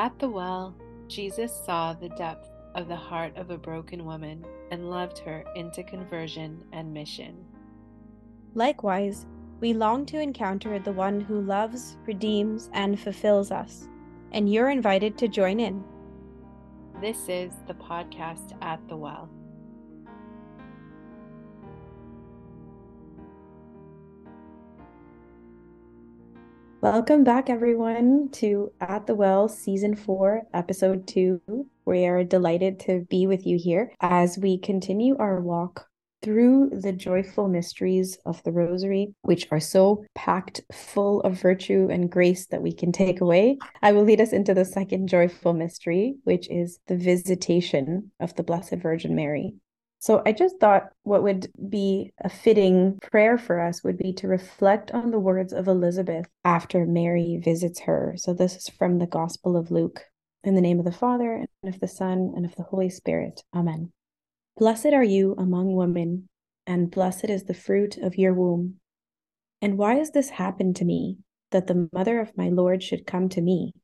At the well, Jesus saw the depth of the heart of a broken woman and loved her into conversion and mission. Likewise, we long to encounter the one who loves, redeems, and fulfills us, and you're invited to join in. This is the podcast At the Well. Welcome back, everyone, to At the Well Season 4, Episode 2. We are delighted to be with you here as we continue our walk through the joyful mysteries of the Rosary, which are so packed full of virtue and grace that we can take away. I will lead us into the second joyful mystery, which is the visitation of the Blessed Virgin Mary. So I just thought what would be a fitting prayer for us would be to reflect on the words of Elizabeth after Mary visits her. So this is from the Gospel of Luke. In the name of the Father, and of the Son, and of the Holy Spirit. Amen. Blessed are you among women, and blessed is the fruit of your womb. And why has this happened to me, that the mother of my Lord should come to me?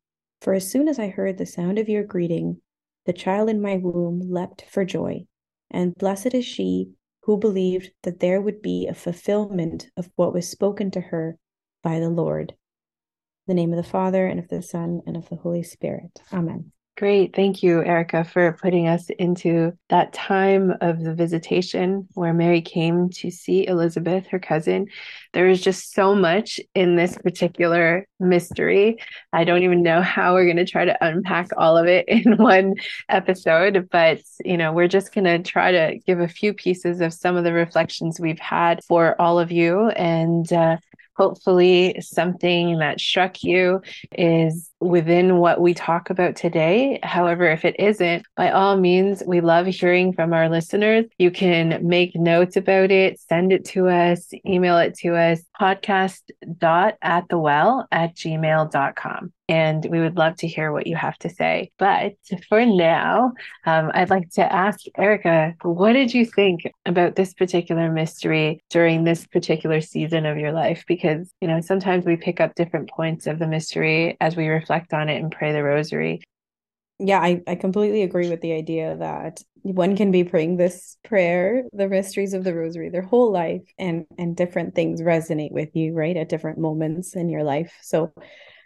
For as soon as I heard the sound of your greeting, the child in my womb leapt for joy and blessed is she who believed that there would be a fulfillment of what was spoken to her by the Lord. In the name of the Father, and of the Son, and of the Holy Spirit. Amen. Great. Thank you, Erica, for putting us into that time of the visitation where Mary came to see Elizabeth, her cousin. There is just so much in this particular mystery. I don't even know how we're going to try to unpack all of it in one episode, but you know, we're just going to try to give a few pieces of some of the reflections we've had for all of you and uh, hopefully something that struck you is within what we talk about today. However, if it isn't, by all means, we love hearing from our listeners. You can make notes about it, send it to us, email it to us, podcast podcast.atthewell at gmail.com and we would love to hear what you have to say. But for now, um, I'd like to ask Erica, what did you think about this particular mystery during this particular season of your life? Because, you know, sometimes we pick up different points of the mystery as we reflect on it and pray the rosary. Yeah, I, I completely agree with the idea that one can be praying this prayer, the mysteries of the rosary, their whole life, and and different things resonate with you, right, at different moments in your life. So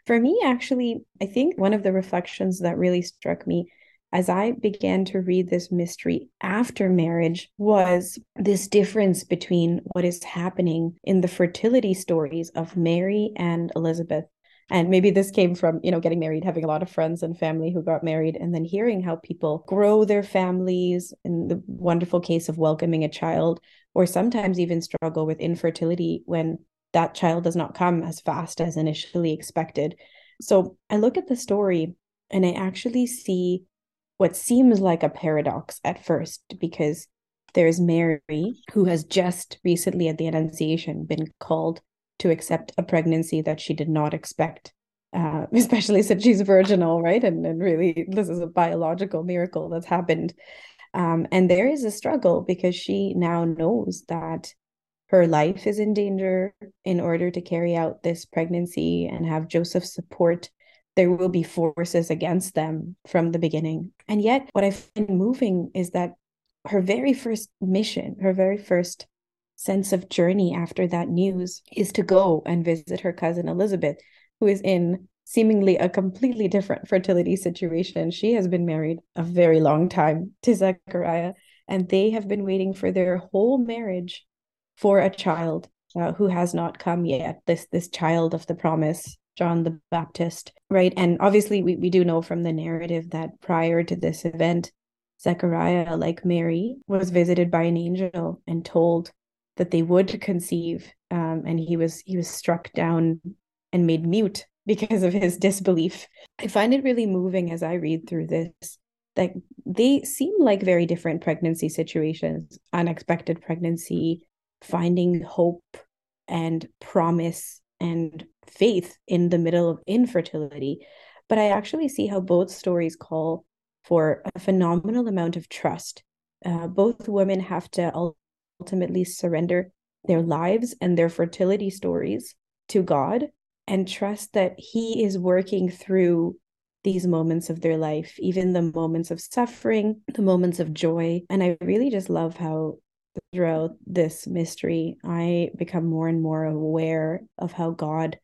for me, actually, I think one of the reflections that really struck me as I began to read this mystery after marriage was this difference between what is happening in the fertility stories of Mary and Elizabeth. And maybe this came from, you know, getting married, having a lot of friends and family who got married, and then hearing how people grow their families in the wonderful case of welcoming a child, or sometimes even struggle with infertility when that child does not come as fast as initially expected. So I look at the story and I actually see what seems like a paradox at first because there's Mary who has just recently at the Annunciation been called to accept a pregnancy that she did not expect. Uh, especially since she's virginal, right? And, and really, this is a biological miracle that's happened. Um, and there is a struggle because she now knows that her life is in danger in order to carry out this pregnancy and have Joseph's support. There will be forces against them from the beginning. And yet, what I find moving is that her very first mission, her very first sense of journey after that news is to go and visit her cousin Elizabeth, who is in seemingly a completely different fertility situation. She has been married a very long time to Zechariah, and they have been waiting for their whole marriage for a child uh, who has not come yet this this child of the promise john the baptist right? And obviously we, we do know from the narrative that prior to this event zechariah like mary was visited by an angel and told that they would conceive um, and he was he was struck down and made mute because of his disbelief. I find it really moving as i read through this that they seem like very different pregnancy situations unexpected pregnancy finding hope and promise and faith in the middle of infertility. But I actually see how both stories call for a phenomenal amount of trust. Uh, both women have to ultimately surrender their lives and their fertility stories to God and trust that He is working through these moments of their life, even the moments of suffering, the moments of joy. And I really just love how throughout this mystery, I become more and more aware of how God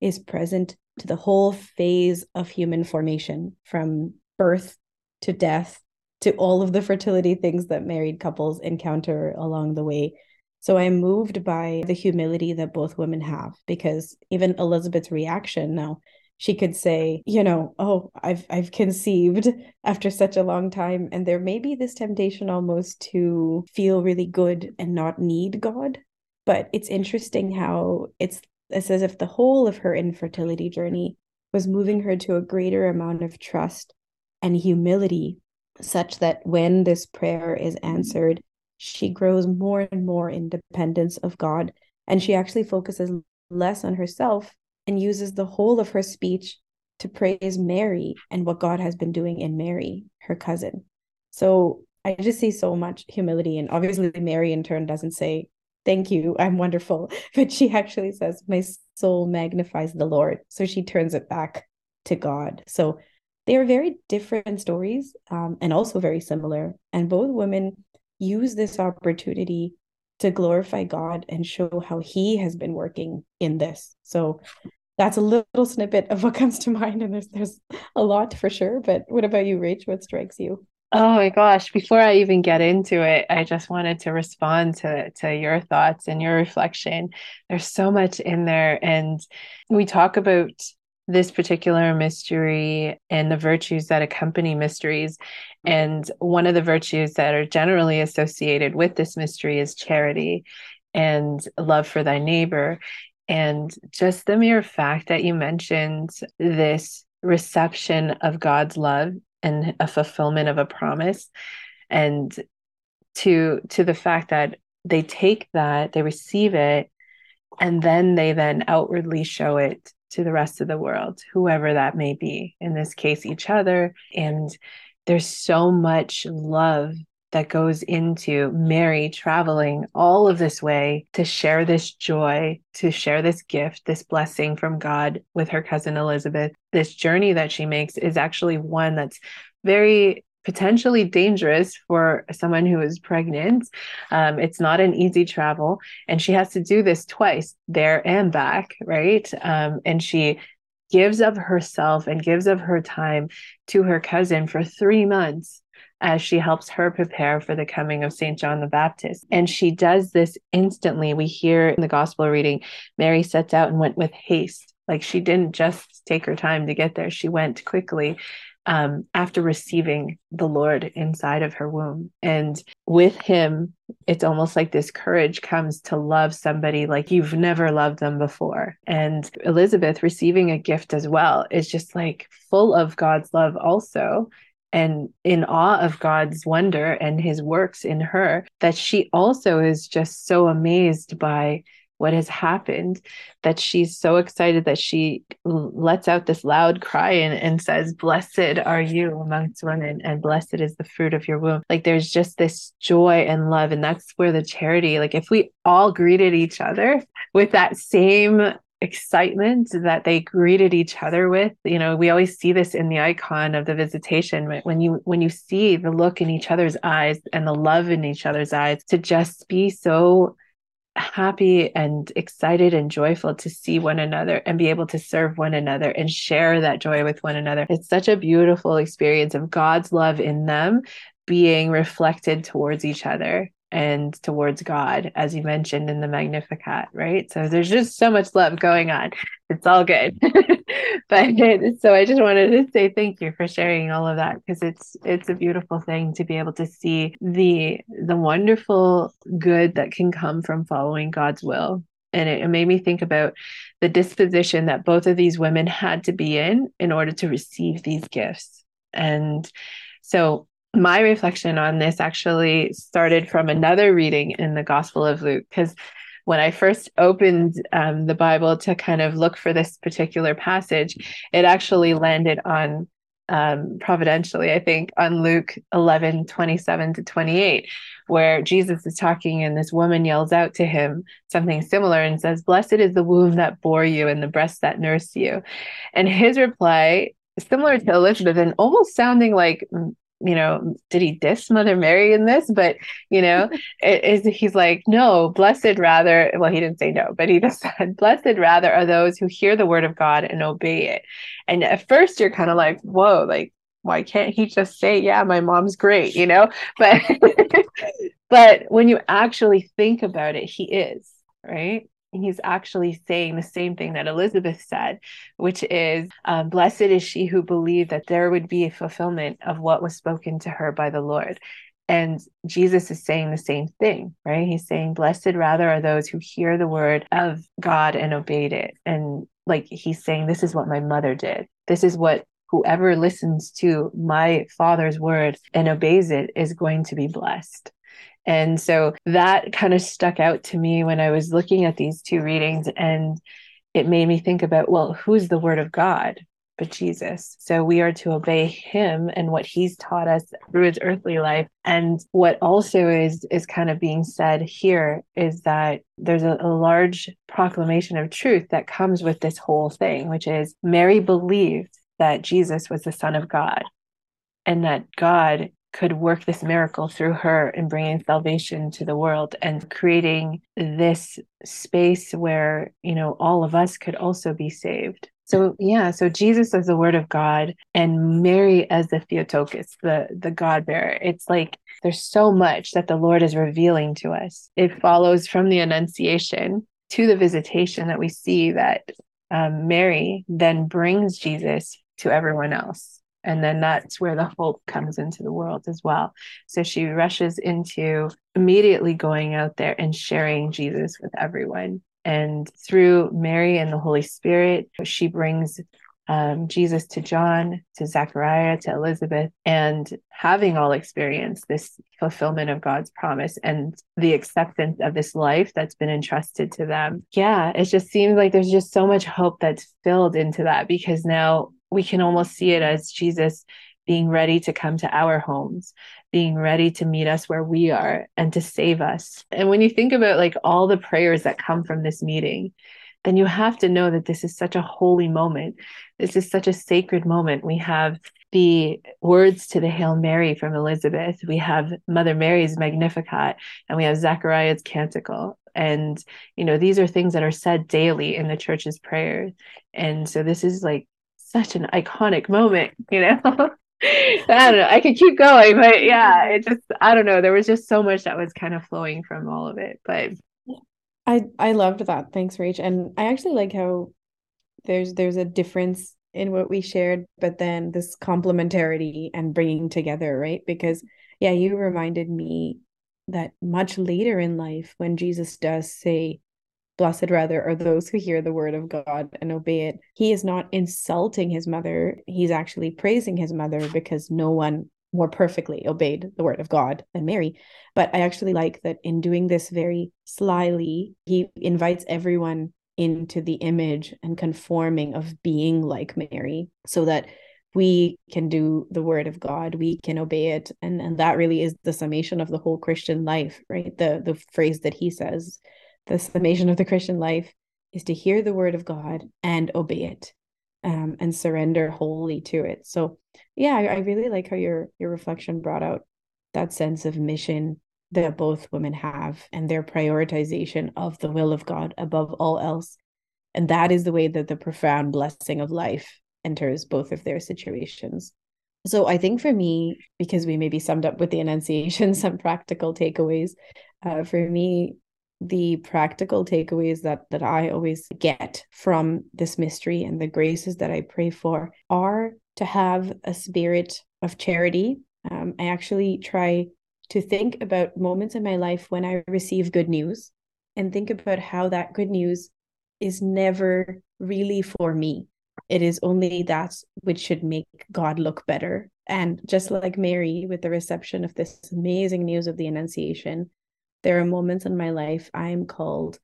is present to the whole phase of human formation from birth to death to all of the fertility things that married couples encounter along the way. So I'm moved by the humility that both women have because even Elizabeth's reaction now she could say, you know, oh, I've I've conceived after such a long time and there may be this temptation almost to feel really good and not need God. But it's interesting how it's it's as if the whole of her infertility journey was moving her to a greater amount of trust and humility such that when this prayer is answered she grows more and more in dependence of God and she actually focuses less on herself and uses the whole of her speech to praise Mary and what God has been doing in Mary, her cousin. So I just see so much humility. And obviously, Mary in turn doesn't say, Thank you, I'm wonderful. But she actually says, My soul magnifies the Lord. So she turns it back to God. So they are very different stories um, and also very similar. And both women use this opportunity to glorify God and show how He has been working in this. So that's a little snippet of what comes to mind, and there's there's a lot for sure. But what about you, Rach? What strikes you? Oh my gosh, before I even get into it, I just wanted to respond to to your thoughts and your reflection. There's so much in there and we talk about this particular mystery and the virtues that accompany mysteries. And one of the virtues that are generally associated with this mystery is charity and love for thy neighbor. And just the mere fact that you mentioned this reception of God's love and a fulfillment of a promise and to to the fact that they take that they receive it and then they then outwardly show it to the rest of the world, whoever that may be, in this case, each other. And there's so much love that goes into Mary traveling all of this way to share this joy, to share this gift, this blessing from God with her cousin Elizabeth. This journey that she makes is actually one that's very potentially dangerous for someone who is pregnant. Um, it's not an easy travel, and she has to do this twice, there and back, right? Um, and she gives of herself and gives of her time to her cousin for three months as she helps her prepare for the coming of St. John the Baptist. And she does this instantly. We hear in the gospel reading, Mary sets out and went with haste. Like she didn't just take her time to get there, she went quickly um, after receiving the Lord inside of her womb. And with him, it's almost like this courage comes to love somebody like you've never loved them before. And Elizabeth receiving a gift as well is just like full of God's love, also. And in awe of God's wonder and his works in her, that she also is just so amazed by what has happened that she's so excited that she lets out this loud cry and, and says blessed are you amongst women and blessed is the fruit of your womb. Like there's just this joy and love and that's where the charity like if we all greeted each other with that same excitement that they greeted each other with you know we always see this in the icon of the visitation when you when you see the look in each other's eyes and the love in each other's eyes to just be so happy and excited and joyful to see one another and be able to serve one another and share that joy with one another. It's such a beautiful experience of God's love in them being reflected towards each other and towards God, as you mentioned in the Magnificat, right? So there's just so much love going on. It's all good. but so I just wanted to say thank you for sharing all of that because it's it's a beautiful thing to be able to see the the wonderful good that can come from following God's will. And it, it made me think about the disposition that both of these women had to be in in order to receive these gifts. And so my reflection on this actually started from another reading in the Gospel of Luke because when I first opened um, the Bible to kind of look for this particular passage, it actually landed on um, providentially, I think, on Luke 11 27 to 28, where Jesus is talking and this woman yells out to him something similar and says, Blessed is the womb that bore you and the breast that nursed you. And his reply similar to Elizabeth and almost sounding like you know, did he diss Mother Mary in this? But you know, it is he's like, no, blessed rather. Well, he didn't say no, but he just said, blessed rather are those who hear the word of God and obey it. And at first, you're kind of like, whoa, like why can't he just say, yeah, my mom's great, you know? But but when you actually think about it, he is right he's actually saying the same thing that Elizabeth said, which is, um, Blessed is she who believed that there would be a fulfillment of what was spoken to her by the Lord. And Jesus is saying the same thing, right? He's saying, Blessed rather are those who hear the word of God and obeyed it. And like he's saying, This is what my mother did. This is what whoever listens to my father's word and obeys it is going to be blessed. And so that kind of stuck out to me when I was looking at these two readings. And it made me think about, well, who's the word of God? But Jesus. So we are to obey him and what he's taught us through his earthly life. And what also is is kind of being said here is that there's a, a large proclamation of truth that comes with this whole thing, which is Mary believed that Jesus was the Son of God and that God could work this miracle through her in bringing salvation to the world and creating this space where you know all of us could also be saved. So yeah so jesus as the word of god and mary as the theotokos the the god bearer it's like there's so much that the lord is revealing to us. It follows from the annunciation to the visitation that we see that um, mary then brings jesus to everyone else and then that's where the hope comes into the world as well. So she rushes into immediately going out there and sharing jesus with everyone. And through mary and the holy spirit she brings um, jesus to john to zechariah to elizabeth and having all experienced this fulfillment of god's promise and the acceptance of this life that's been entrusted to them. Yeah it just seems like there's just so much hope that's filled into that because now we can almost see it as Jesus being ready to come to our homes, being ready to meet us where we are and to save us. And when you think about like all the prayers that come from this meeting, then you have to know that this is such a holy moment. This is such a sacred moment. We have the words to the Hail Mary from Elizabeth. We have Mother Mary's Magnificat, and we have Zechariah's Canticle. And, you know, these are things that are said daily in the church's prayer. And so this is like such an iconic moment, you know? I don't know. I could keep going, but yeah, it just I don't know. There was just so much that was kind of flowing from all of it. But I I loved that. Thanks, Rach. And I actually like how there's there's a difference in what we shared, but then this complementarity and bringing together, right? Because yeah, you reminded me that much later in life when Jesus does say Blessed rather are those who hear the word of God and obey it. He is not insulting his mother. He's actually praising his mother because no one more perfectly obeyed the word of God than Mary. But I actually like that in doing this very slyly, he invites everyone into the image and conforming of being like Mary so that we can do the word of God, we can obey it. And, and that really is the summation of the whole Christian life, right? The the phrase that he says the summation of the Christian life is to hear the word of God and obey it um, and surrender wholly to it. So yeah, I, I really like how your your reflection brought out that sense of mission that both women have and their prioritization of the will of God above all else. And that is the way that the profound blessing of life enters both of their situations. So I think for me, because we maybe summed up with the Annunciation some practical takeaways, uh, for me, the practical takeaways that that I always get from this mystery and the graces that I pray for are to have a spirit of charity. Um, I actually try to think about moments in my life when I receive good news and think about how that good news is never really for me. It is only that which should make God look better. And just like Mary, with the reception of this amazing news of the Annunciation, there are moments in my life I'm called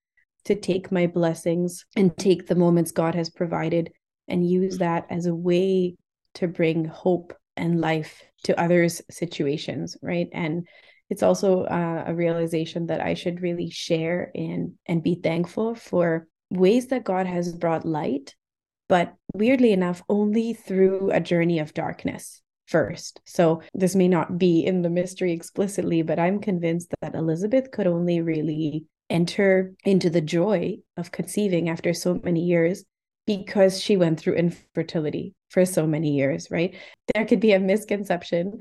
to take my blessings and take the moments God has provided and use that as a way to bring hope and life to others' situations, right? And it's also uh, a realization that I should really share in and be thankful for ways that God has brought light but weirdly enough, only through a journey of darkness first. So this may not be in the mystery explicitly, but I'm convinced that Elizabeth could only really enter into the joy of conceiving after so many years because she went through infertility for so many years, right? There could be a misconception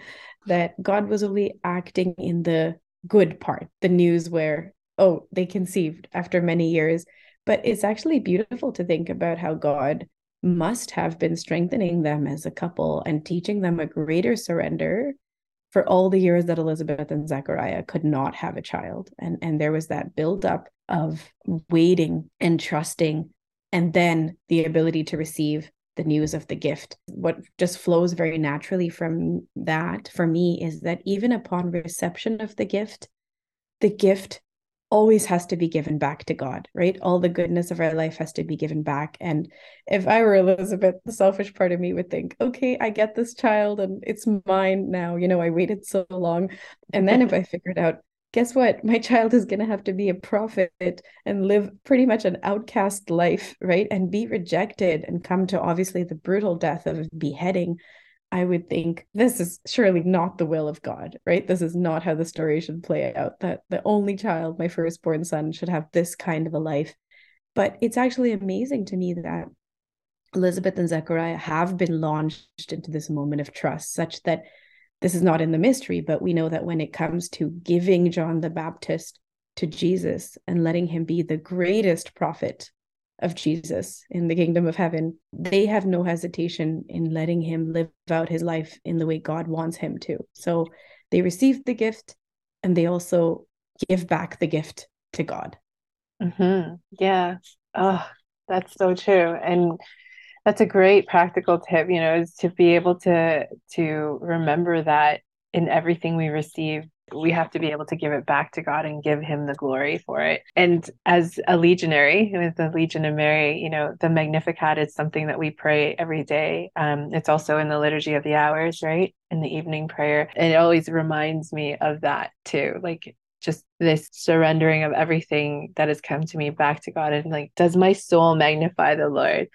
that God was only acting in the good part, the news where, oh, they conceived after many years. But it's actually beautiful to think about how God must have been strengthening them as a couple and teaching them a greater surrender for all the years that Elizabeth and Zechariah could not have a child. And, and there was that buildup of waiting and trusting, and then the ability to receive the news of the gift. What just flows very naturally from that for me is that even upon reception of the gift, the gift always has to be given back to God, right? All the goodness of our life has to be given back. And if I were Elizabeth, the selfish part of me would think, okay, I get this child and it's mine now. You know, I waited so long. And then if I figured out, guess what? My child is going to have to be a prophet and live pretty much an outcast life, right? And be rejected and come to obviously the brutal death of beheading. I would think this is surely not the will of God, right? This is not how the story should play out. That the only child, my firstborn son, should have this kind of a life. But it's actually amazing to me that Elizabeth and Zechariah have been launched into this moment of trust, such that this is not in the mystery, but we know that when it comes to giving John the Baptist to Jesus and letting him be the greatest prophet of Jesus in the kingdom of heaven, they have no hesitation in letting him live out his life in the way God wants him to. So they received the gift and they also give back the gift to God. Mm-hmm. Yeah. Oh, that's so true. And that's a great practical tip, you know, is to be able to to remember that in everything we receive we have to be able to give it back to God and give him the glory for it. And as a legionary with the Legion of Mary, you know, the Magnificat is something that we pray every day. Um, it's also in the Liturgy of the Hours, right? In the evening prayer. And it always reminds me of that too. Like just this surrendering of everything that has come to me back to God and like, does my soul magnify the Lord?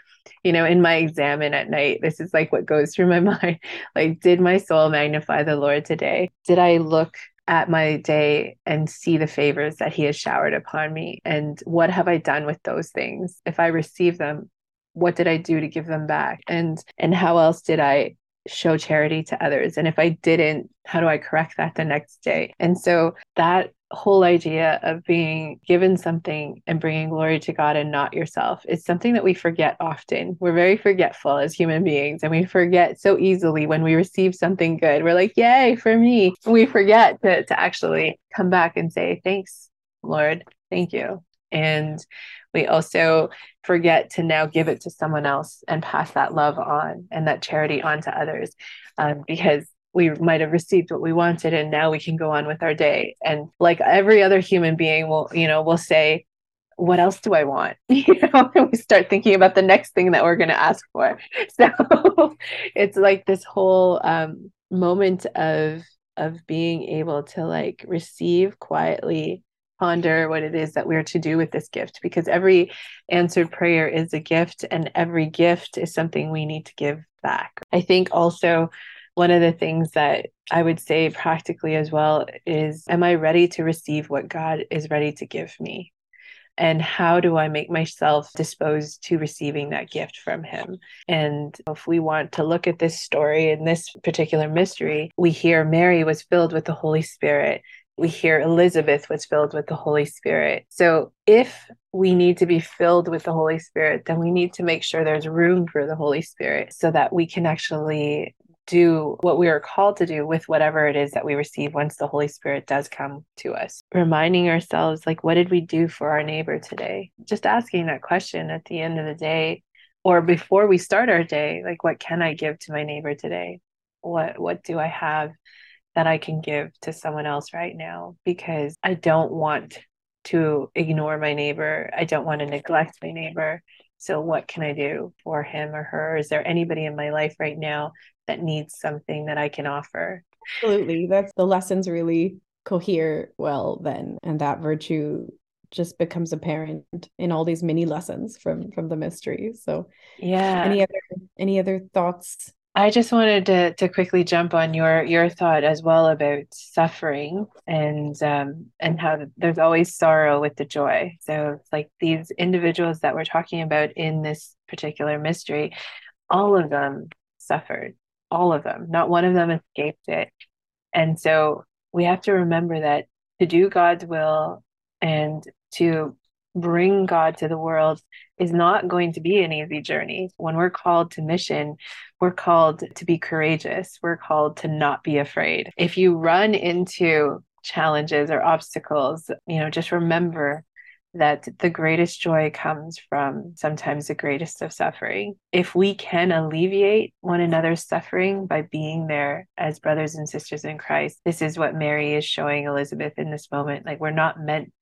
You know, in my examen at night, this is like what goes through my mind. Like, did my soul magnify the Lord today? Did I look at my day and see the favors that he has showered upon me. And what have i done with those things? If i receive them what did i do to give them back? And and how else did i show charity to others? And if i didn't how do i correct that the next day? And so that whole idea of being given something and bringing glory to God and not yourself is something that we forget often. We're very forgetful as human beings, and we forget so easily when we receive something good. We're like, Yay, for me. We forget to, to actually come back and say, Thanks, Lord. Thank you. And we also forget to now give it to someone else and pass that love on and that charity on to others um, because we might have received what we wanted and now we can go on with our day. And like every other human being will you know will say what else do i want? You know and we start thinking about the next thing that we're going to ask for. So it's like this whole um, moment of of being able to like receive quietly ponder what it is that we're to do with this gift because every answered prayer is a gift and every gift is something we need to give back. I think also one of the things that I would say practically as well is Am I ready to receive what God is ready to give me? And how do I make myself disposed to receiving that gift from Him? And if we want to look at this story in this particular mystery, we hear Mary was filled with the Holy Spirit we hear Elizabeth was filled with the Holy Spirit. So, if we need to be filled with the Holy Spirit, then we need to make sure there's room for the Holy Spirit so that we can actually do what we are called to do with whatever it is that we receive once the Holy Spirit does come to us. Reminding ourselves, like, what did we do for our neighbor today? Just asking that question at the end of the day or before we start our day, like, what can I give to my neighbor today? What, what do I have that I can give to someone else right now? Because I don't want to ignore my neighbor. I don't want to neglect my neighbor. So, what can I do for him or her? Is there anybody in my life right now that needs something that I can offer. Absolutely. That's the lessons really cohere well then. And that virtue just becomes apparent in all these mini lessons from from the mystery so yeah any other any other thoughts I just wanted to to quickly jump on your your thought as well about suffering and um and how there's always sorrow with the joy. So like these individuals that we're talking about in this particular mystery, all of them suffered, all of them. Not one of them escaped it. And so we have to remember that to do God's will and to bring God to the world is not going to be an easy journey. When we're called to mission, we're called to be courageous. We're called to not be afraid. If you run into challenges or obstacles, you know, just remember that the greatest joy comes from sometimes the greatest of suffering. If we can alleviate one another's suffering by being there as brothers and sisters in Christ, this is what Mary is showing Elizabeth in this moment. Like, we're not meant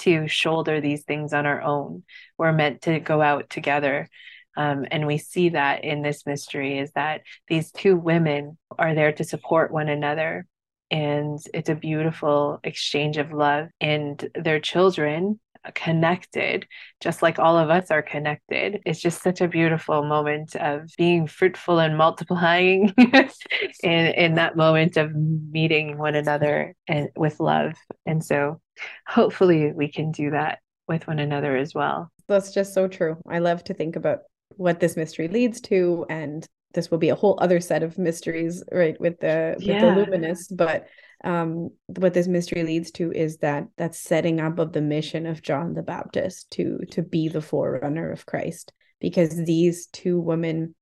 to shoulder these things on our own. We're meant to go out together. Um, and we see that in this mystery is that these two women are there to support one another. And it's a beautiful exchange of love. And their children connected, just like all of us are connected. It's just such a beautiful moment of being fruitful and multiplying in, in that moment of meeting one another and with love. And so hopefully we can do that with one another as well. That's just so true. I love to think about what this mystery leads to and this will be a whole other set of mysteries right with the with yeah. the luminous but um, what this mystery leads to is that that setting up of the mission of John the Baptist to to be the forerunner of Christ because these two women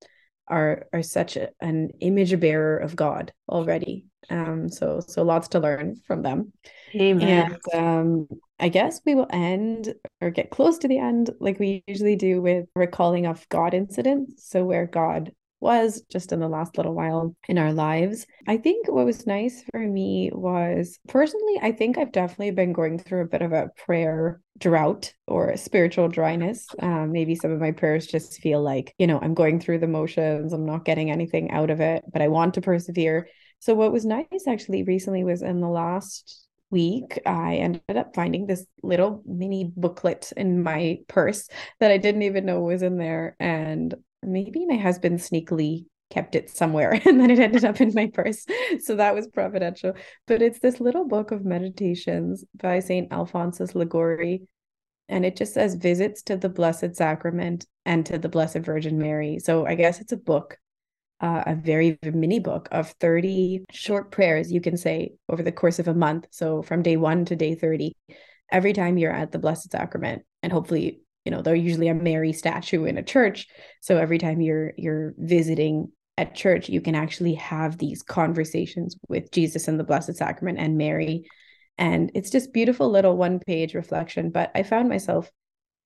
are are such a, an image bearer of God already. Um so so lots to learn from them. Amen. and um I guess we will end or get close to the end like we usually do with recalling of God incidents. So where God was just in the last little while in our lives. I think what was nice for me was personally, I think I've definitely been going through a bit of a prayer drought or spiritual dryness. Um, maybe some of my prayers just feel like, you know, I'm going through the motions, I'm not getting anything out of it, but I want to persevere. So, what was nice actually recently was in the last week, I ended up finding this little mini booklet in my purse that I didn't even know was in there. And maybe my husband sneakily kept it somewhere and then it ended up in my purse. So that was providential. But it's this little book of meditations by St. Alphonsus Liguori. And it just says visits to the Blessed Sacrament and to the Blessed Virgin Mary. So I guess it's a book, uh, a very mini book of 30 short prayers you can say over the course of a month. So from day one to day 30, every time you're at the Blessed Sacrament. And hopefully you know they're usually a mary statue in a church. So every time you're you're visiting at church you can actually have these conversations with jesus and the blessed sacrament and mary. And it's just beautiful little one page reflection but i found myself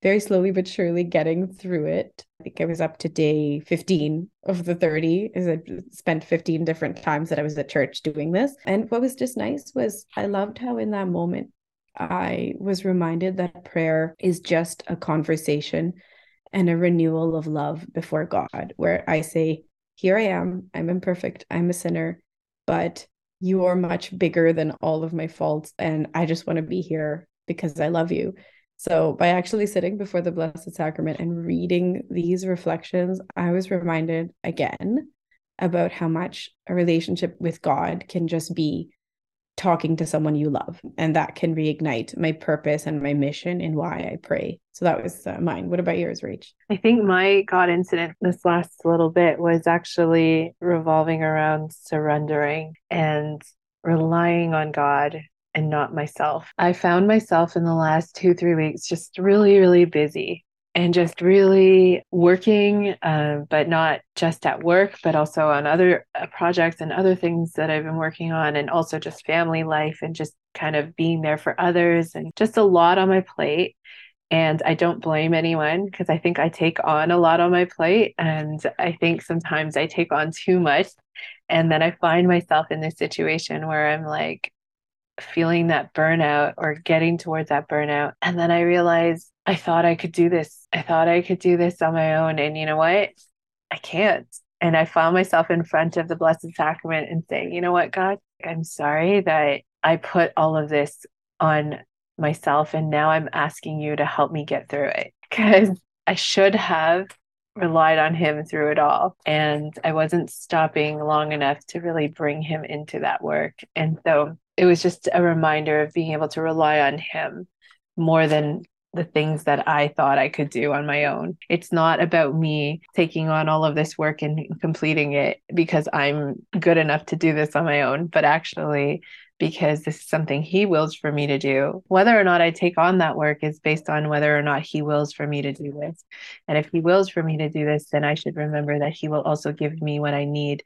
very slowly but surely getting through it. I think i was up to day 15 of the 30 as i spent 15 different times that i was at church doing this. And what was just nice was i loved how in that moment I was reminded that prayer is just a conversation and a renewal of love before God, where I say, Here I am, I'm imperfect, I'm a sinner, but you are much bigger than all of my faults. And I just want to be here because I love you. So, by actually sitting before the Blessed Sacrament and reading these reflections, I was reminded again about how much a relationship with God can just be talking to someone you love and that can reignite my purpose and my mission and why i pray. So that was uh, mine. What about yours Rach? i think my god incident this last little bit was actually revolving around surrendering and relying on god and not myself. I found myself in the last two three weeks just really really busy and just really working, uh, but not just at work, but also on other uh, projects and other things that I've been working on, and also just family life and just kind of being there for others and just a lot on my plate. And I don't blame anyone because I think I take on a lot on my plate. And I think sometimes I take on too much. And then I find myself in this situation where I'm like, feeling that burnout or getting towards that burnout. And then I realized I thought I could do this. I thought I could do this on my own. And you know what? I can't. And I found myself in front of the Blessed Sacrament and saying, you know what, God, I'm sorry that I put all of this on myself. And now I'm asking you to help me get through it because I should have relied on him through it all. And I wasn't stopping long enough to really bring him into that work. And so it was just a reminder of being able to rely on him more than the things that I thought I could do on my own. It's not about me taking on all of this work and completing it because I'm good enough to do this on my own, but actually because this is something he wills for me to do. Whether or not I take on that work is based on whether or not he wills for me to do this. And if he wills for me to do this, then I should remember that he will also give me what I need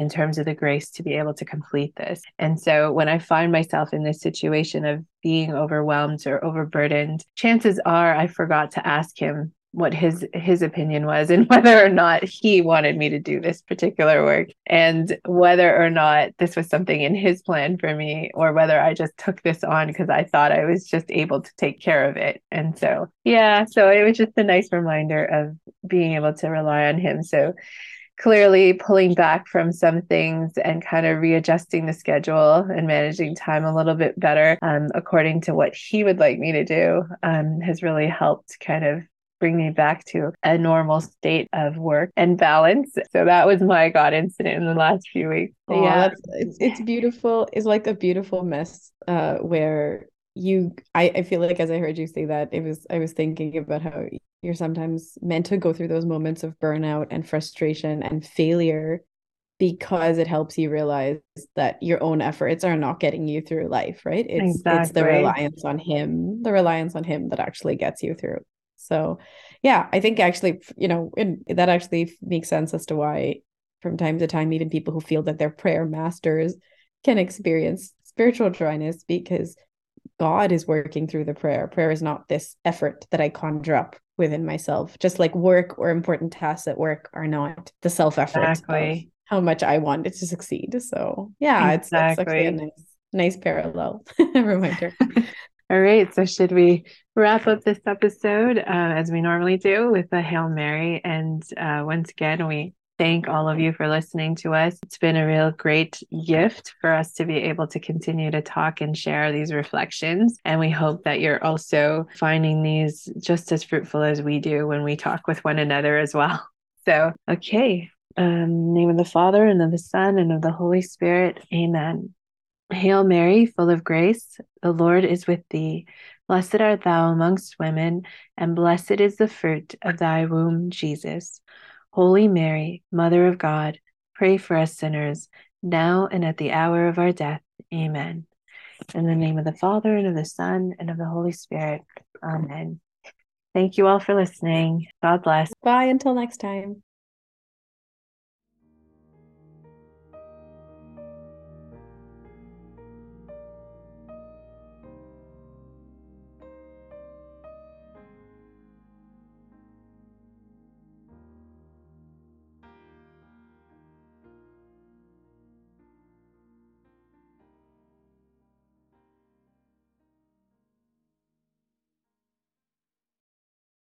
in terms of the grace to be able to complete this. And so when I find myself in this situation of being overwhelmed or overburdened, chances are I forgot to ask him what his his opinion was and whether or not he wanted me to do this particular work and whether or not this was something in his plan for me or whether I just took this on because I thought I was just able to take care of it and so yeah so it was just a nice reminder of being able to rely on him so clearly pulling back from some things and kind of readjusting the schedule and managing time a little bit better um, according to what he would like me to do um, has really helped kind of bring me back to a normal state of work and balance. So that was my God incident in the last few weeks. Oh, yeah, it's, it's beautiful. It's like a beautiful mess uh, where you I, I feel like as I heard you say that it was I was thinking about how you're sometimes meant to go through those moments of burnout and frustration and failure because it helps you realize that your own efforts are not getting you through life, right? It's exactly. it's the reliance on him, the reliance on him that actually gets you through. So, yeah, I think actually, you know, that actually makes sense as to why from time to time even people who feel that they're prayer masters can experience spiritual dryness because God is working through the prayer. Prayer is not this effort that I conjure up within myself, just like work or important tasks at work are not the self effort exactly. how much I want it to succeed. So yeah, exactly. it's, it's actually a nice, nice parallel reminder. All right. So, should we wrap up this episode uh, as we normally do with a Hail Mary? And uh, once again, we thank all of you for listening to us. It's been a real great gift for us to be able to continue to talk and share these reflections. And we hope that you're also finding these just as fruitful as we do when we talk with one another as well. So, okay. Um, name of the Father and of the Son and of the Holy Spirit. Amen. Hail Mary, full of grace, the Lord is with thee. Blessed art thou amongst women, and blessed is the fruit of thy womb, Jesus. Holy Mary, Mother of God, pray for us sinners, now and at the hour of our death. Amen. In the name of the Father, and of the Son, and of the Holy Spirit. Amen. Thank you all for listening. God bless. Bye until next time.